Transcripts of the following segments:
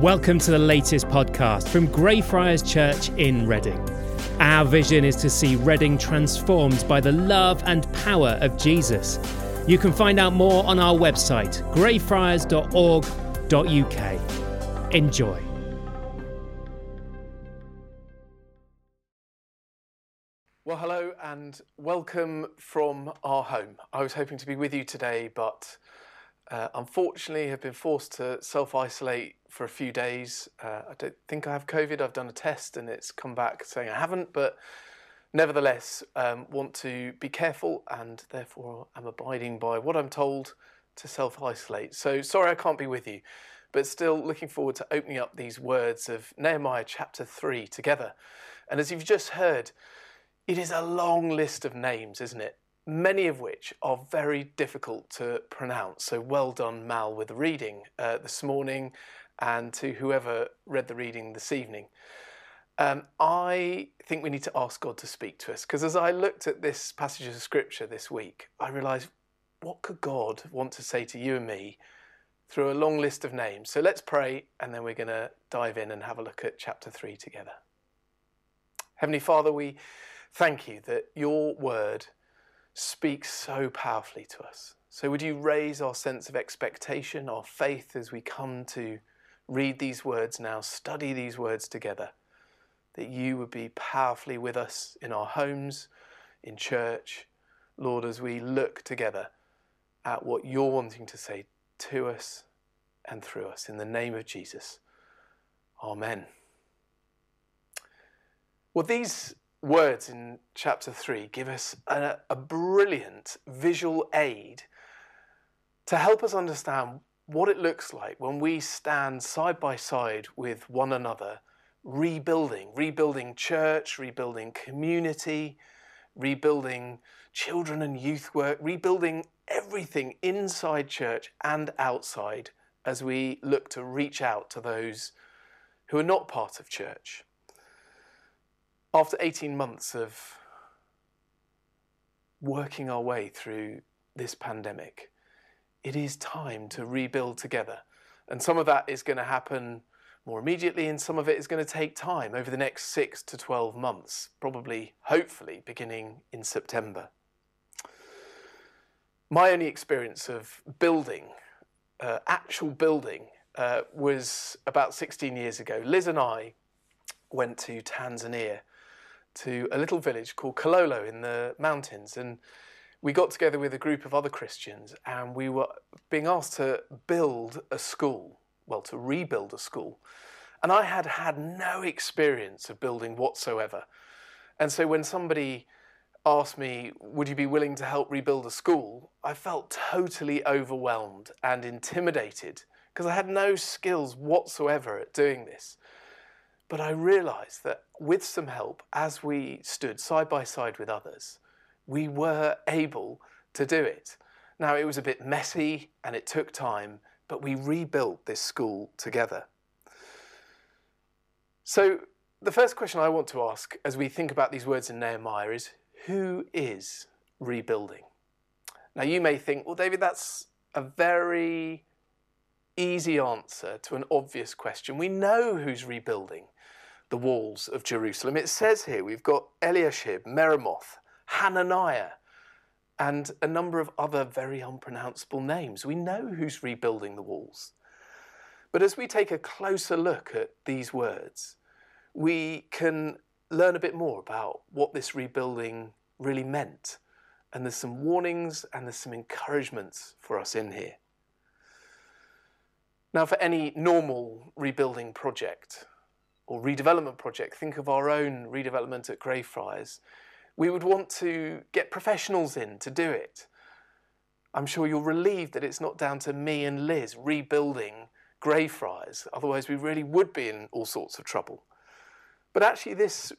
Welcome to the latest podcast from Greyfriars Church in Reading. Our vision is to see Reading transformed by the love and power of Jesus. You can find out more on our website, greyfriars.org.uk. Enjoy. Well, hello and welcome from our home. I was hoping to be with you today, but uh, unfortunately have been forced to self-isolate for a few days. Uh, I don't think I have COVID. I've done a test and it's come back saying I haven't, but nevertheless um, want to be careful and therefore am abiding by what I'm told to self-isolate. So sorry I can't be with you, but still looking forward to opening up these words of Nehemiah chapter 3 together. And as you've just heard, it is a long list of names, isn't it? Many of which are very difficult to pronounce. So well done, Mal, with the reading uh, this morning and to whoever read the reading this evening. Um, I think we need to ask God to speak to us because as I looked at this passage of scripture this week, I realised what could God want to say to you and me through a long list of names? So let's pray and then we're going to dive in and have a look at chapter 3 together. Heavenly Father, we thank you that your word speaks so powerfully to us. So, would you raise our sense of expectation, our faith as we come to read these words now, study these words together, that you would be powerfully with us in our homes, in church, Lord, as we look together at what you're wanting to say to us and through us. In the name of Jesus. Amen. Well, these words in chapter 3 give us a, a, brilliant visual aid to help us understand what it looks like when we stand side by side with one another, rebuilding, rebuilding church, rebuilding community, rebuilding children and youth work, rebuilding everything inside church and outside as we look to reach out to those who are not part of church. After 18 months of working our way through this pandemic, it is time to rebuild together. And some of that is going to happen more immediately, and some of it is going to take time over the next six to 12 months, probably, hopefully, beginning in September. My only experience of building, uh, actual building, uh, was about 16 years ago. Liz and I went to Tanzania to a little village called Kololo in the mountains. And we got together with a group of other Christians and we were being asked to build a school, well, to rebuild a school. And I had had no experience of building whatsoever. And so when somebody asked me, Would you be willing to help rebuild a school? I felt totally overwhelmed and intimidated because I had no skills whatsoever at doing this. But I realized that with some help, as we stood side by side with others, we were able to do it. Now, it was a bit messy and it took time, but we rebuilt this school together. So, the first question I want to ask as we think about these words in Nehemiah is who is rebuilding? Now, you may think, well, David, that's a very easy answer to an obvious question. We know who's rebuilding the walls of Jerusalem. It says here we've got Eliashib, Meremoth, Hananiah, and a number of other very unpronounceable names. We know who's rebuilding the walls. But as we take a closer look at these words, we can learn a bit more about what this rebuilding really meant. And there's some warnings and there's some encouragements for us in here. Now, for any normal rebuilding project, or redevelopment project, think of our own redevelopment at Greyfriars, we would want to get professionals in to do it. I'm sure you're relieved that it's not down to me and Liz rebuilding Greyfriars, otherwise, we really would be in all sorts of trouble. But actually, this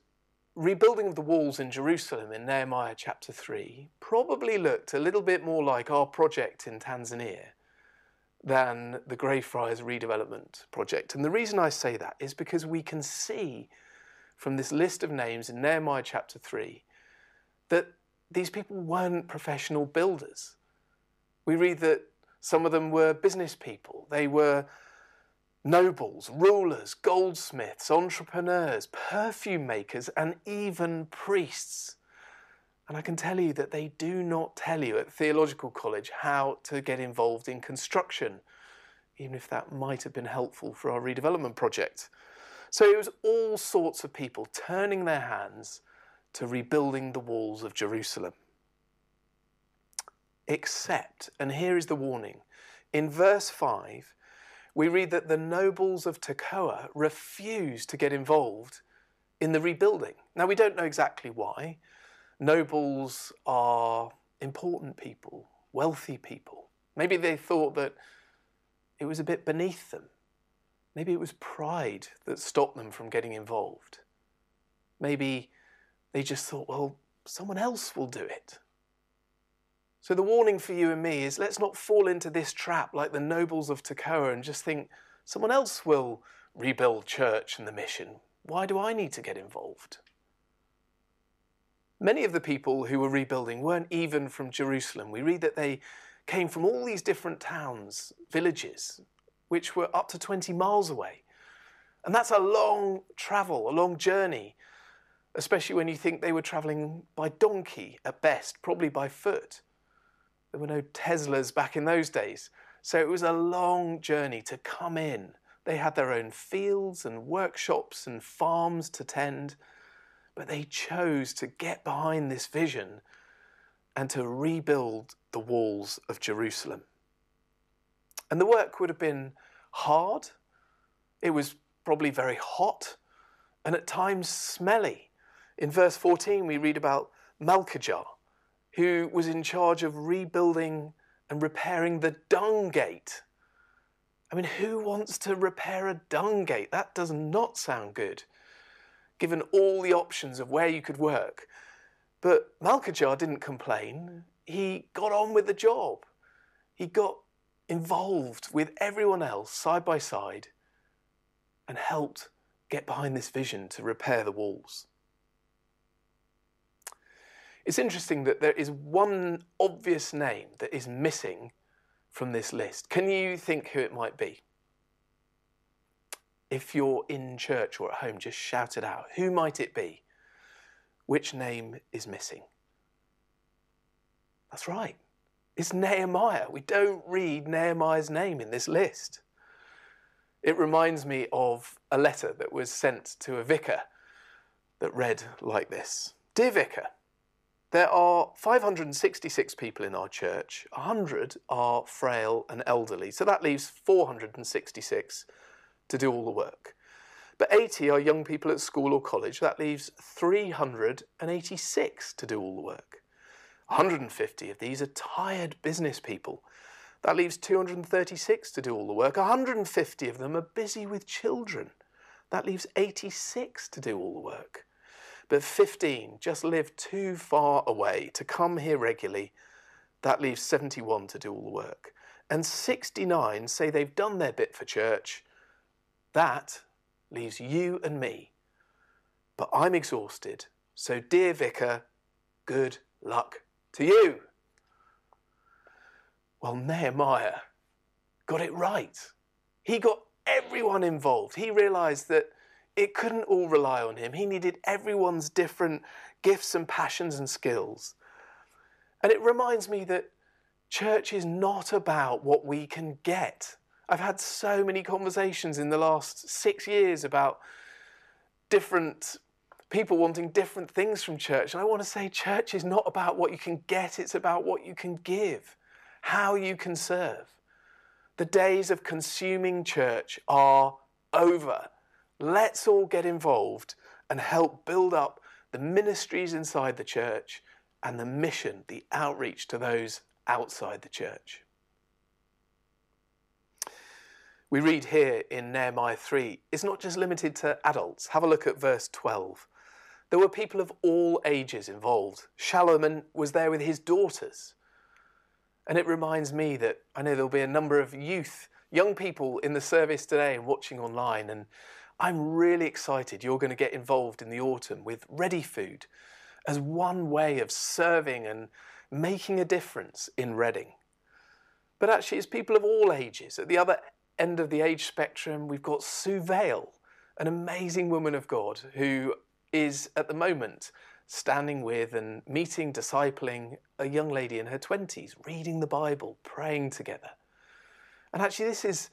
rebuilding of the walls in Jerusalem in Nehemiah chapter 3 probably looked a little bit more like our project in Tanzania than the Greyfriars redevelopment project. And the reason I say that is because we can see from this list of names in Nehemiah chapter 3 that these people weren't professional builders. We read that some of them were business people. They were nobles, rulers, goldsmiths, entrepreneurs, perfume makers, and even priests. And I can tell you that they do not tell you at theological college how to get involved in construction, even if that might have been helpful for our redevelopment project. So it was all sorts of people turning their hands to rebuilding the walls of Jerusalem. Except, and here is the warning, in verse 5, we read that the nobles of Tekoa refused to get involved in the rebuilding. Now, we don't know exactly why. Nobles are important people, wealthy people. Maybe they thought that it was a bit beneath them. Maybe it was pride that stopped them from getting involved. Maybe they just thought, well, someone else will do it. So the warning for you and me is let's not fall into this trap like the nobles of Tekoa and just think someone else will rebuild church and the mission. Why do I need to get involved? Many of the people who were rebuilding weren't even from Jerusalem. We read that they came from all these different towns, villages, which were up to 20 miles away. And that's a long travel, a long journey, especially when you think they were traveling by donkey at best, probably by foot. There were no Teslas back in those days. So it was a long journey to come in. They had their own fields and workshops and farms to tend, but they chose to get behind this vision and to rebuild the walls of Jerusalem. And the work would have been hard, it was probably very hot, and at times smelly. In verse 14, we read about Malchijah, who was in charge of rebuilding and repairing the dung gate. I mean, who wants to repair a dung gate? That does not sound good, given all the options of where you could work. But Malchijah didn't complain. He got on with the job. He got involved with everyone else side by side and helped get behind this vision to repair the walls. It's interesting that there is one obvious name that is missing from this list. Can you think who it might be? If you're in church or at home, just shout it out. Who might it be? Which name is missing? That's right. It's Nehemiah. We don't read Nehemiah's name in this list. It reminds me of a letter that was sent to a vicar that read like this Dear Vicar, there are 566 people in our church, 100 are frail and elderly, so that leaves 466 to do all the work. But 80 are young people at school or college, that leaves 386 to do all the work. 150 of these are tired business people. That leaves 236 to do all the work. 150 of them are busy with children. That leaves 86 to do all the work. But 15 just live too far away to come here regularly. That leaves 71 to do all the work. And 69 say they've done their bit for church. That leaves you and me. But I'm exhausted. So, dear Vicar, good luck to you. Well, Nehemiah got it right. He got everyone involved. He realized that it couldn't all rely on him. He needed everyone's different gifts and passions and skills. And it reminds me that church is not about what we can get. I've had so many conversations in the last six years about different people wanting different things from church. And I want to say, church is not about what you can get, it's about what you can give, how you can serve. The days of consuming church are over. Let's all get involved and help build up the ministries inside the church and the mission, the outreach to those outside the church. We read here in Nehemiah 3, it's not just limited to adults. Have a look at verse 12. There were people of all ages involved. Shallum was there with his daughters. And it reminds me that I know there'll be a number of youth, young people in the service today and watching online. And I'm really excited you're going to get involved in the autumn with ReadiFood as one way of serving and making a difference in Reading. But actually, it's people of all ages at the other end of the age spectrum, we've got Sue Vale, an amazing woman of God who is at the moment standing with and meeting, discipling a young lady in her 20s, reading the Bible, praying together. And actually, this is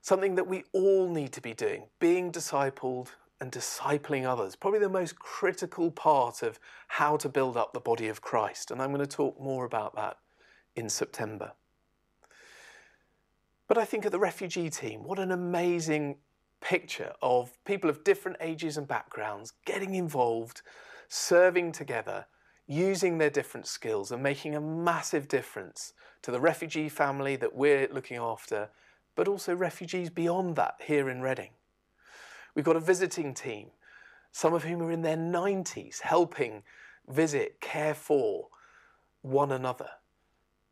something that we all need to be doing being discipled and discipling others. Probably the most critical part of how to build up the body of Christ. And I'm going to talk more about that in September. But I think of the refugee team, what an amazing picture of people of different ages and backgrounds getting involved, serving together, using their different skills and making a massive difference to the refugee family that we're looking after, but also refugees beyond that here in Reading. We've got a visiting team, some of whom are in their 90s, helping visit, care for one another.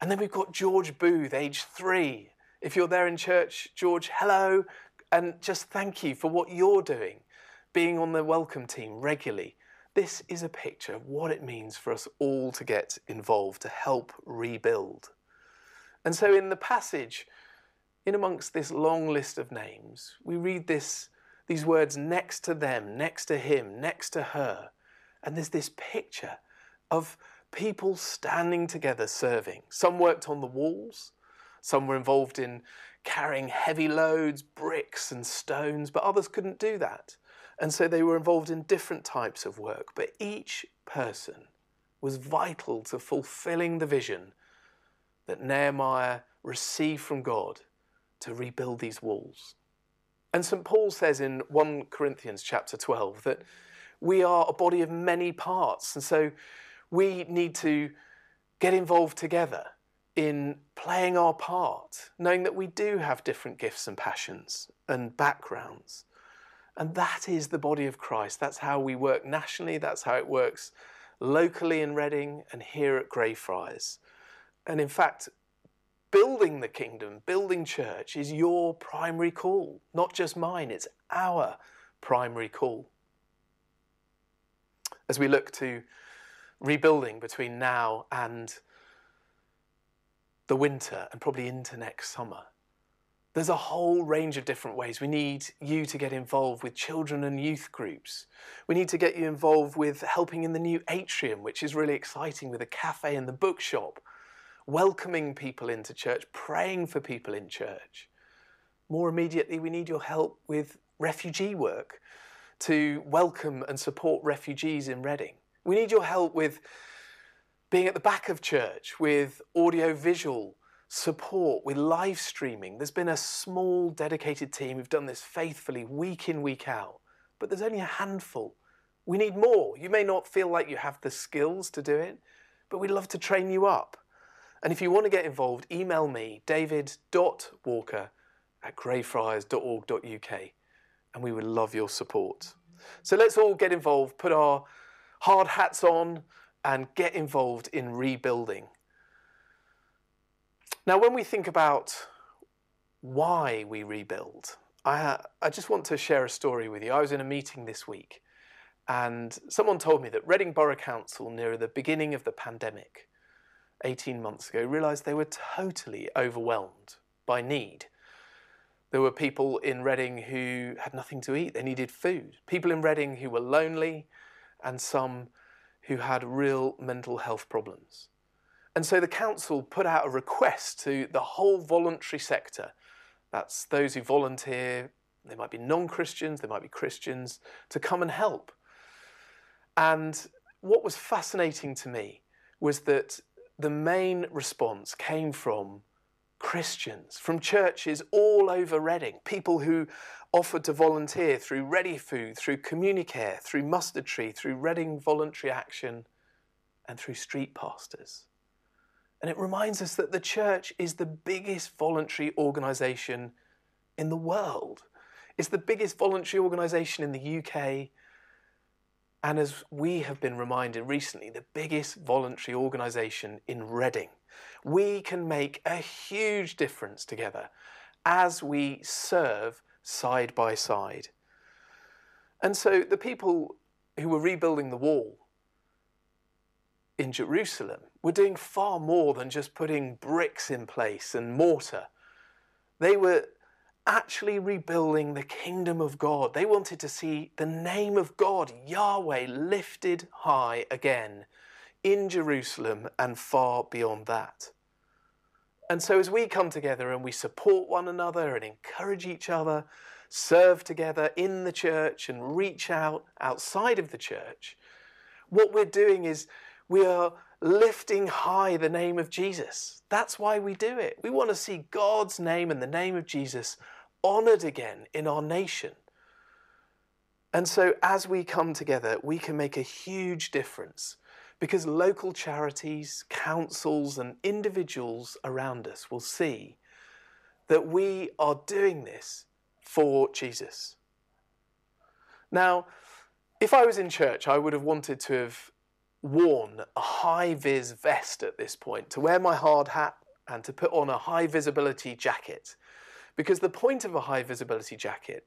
And then we've got George Booth, age three. If you're there in church, George, hello, and just thank you for what you're doing, being on the welcome team regularly. This is a picture of what it means for us all to get involved, to help rebuild. And so, in the passage, in amongst this long list of names, we read this, these words next to them, next to him, next to her. And there's this picture of people standing together serving. Some worked on the walls, some were involved in carrying heavy loads, bricks and stones, but others couldn't do that. And so they were involved in different types of work. But each person was vital to fulfilling the vision that Nehemiah received from God to rebuild these walls. And St. Paul says in 1 Corinthians chapter 12 that we are a body of many parts. And so we need to get involved together in playing our part, knowing that we do have different gifts and passions and backgrounds. And that is the body of Christ. That's how we work nationally, that's how it works locally in Reading and here at Greyfriars. And in fact, building the kingdom, building church is your primary call, not just mine, it's our primary call. As we look to rebuilding between now and the winter and probably into next summer. There's a whole range of different ways. We need you to get involved with children and youth groups. We need to get you involved with helping in the new atrium, which is really exciting with a cafe and the bookshop, welcoming people into church, praying for people in church. More immediately, we need your help with refugee work to welcome and support refugees in Reading. We need your help with being at the back of church with audio visual support, with live streaming. There's been a small dedicated team who've done this faithfully week in, week out, but there's only a handful. We need more. You may not feel like you have the skills to do it, but we'd love to train you up. And if you want to get involved, email me, david.walker at greyfriars.org.uk, and we would love your support. So let's all get involved, put our hard hats on, and get involved in rebuilding. Now, when we think about why we rebuild, I, I just want to share a story with you. I was in a meeting this week and someone told me that Reading Borough Council, near the beginning of the pandemic, 18 months ago, realised they were totally overwhelmed by need. There were people in Reading who had nothing to eat, they needed food. People in Reading who were lonely, and some who had real mental health problems. And so the council put out a request to the whole voluntary sector that's those who volunteer, they might be non Christians, they might be Christians to come and help. And what was fascinating to me was that the main response came from Christians, from churches all over Reading, people who offered to volunteer through ReadiFood, through Communicare, through Mustard Tree, through Reading Voluntary Action, and through street pastors. And it reminds us that the church is the biggest voluntary organisation in the world. It's the biggest voluntary organisation in the UK, and as we have been reminded recently, the biggest voluntary organisation in Reading. We can make a huge difference together as we serve side by side. And so the people who were rebuilding the wall in Jerusalem were doing far more than just putting bricks in place and mortar. They were actually rebuilding the kingdom of God. They wanted to see the name of God, Yahweh, lifted high again in Jerusalem and far beyond that. And so, as we come together and we support one another and encourage each other, serve together in the church and reach out outside of the church, what we're doing is we are lifting high the name of Jesus. That's why we do it. We want to see God's name and the name of Jesus honored again in our nation. And so, as we come together, we can make a huge difference because local charities, councils, and individuals around us will see that we are doing this for Jesus. Now, if I was in church, I would have wanted to have worn a high vis vest at this point, to wear my hard hat and to put on a high visibility jacket. Because the point of a high visibility jacket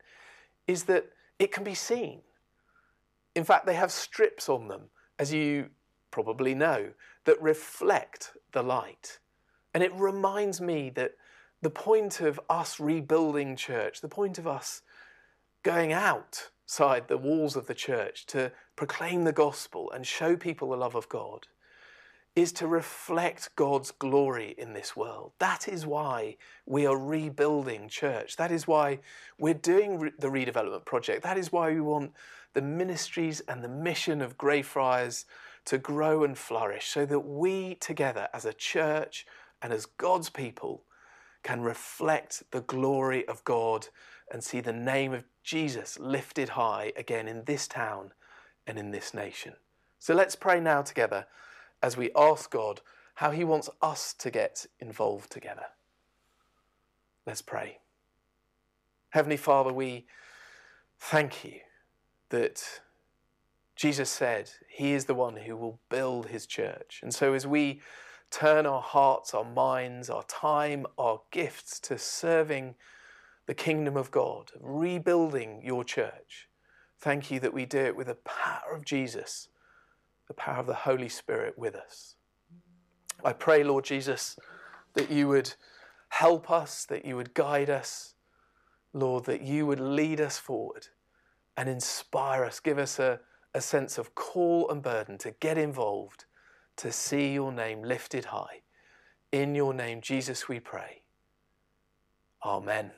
is that it can be seen. In fact, they have strips on them, as you probably know, that reflect the light. And it reminds me that the point of us rebuilding church, the point of us going outside the walls of the church to proclaim the gospel and show people the love of God, is to reflect God's glory in this world. That is why we are rebuilding church. That is why we're doing re- the redevelopment project. That is why we want the ministries and the mission of Greyfriars to grow and flourish so that we together as a church and as God's people can reflect the glory of God and see the name of Jesus lifted high again in this town and in this nation. So let's pray now together as we ask God how He wants us to get involved together. Let's pray. Heavenly Father, we thank you that Jesus said He is the one who will build His church. And so as we turn our hearts, our minds, our time, our gifts to serving the kingdom of God, rebuilding your church, thank you that we do it with the power of Jesus the power of the Holy Spirit with us. I pray, Lord Jesus, that you would help us, that you would guide us, Lord, that you would lead us forward and inspire us, give us a, a sense of call and burden to get involved, to see your name lifted high. In your name, Jesus, we pray. Amen.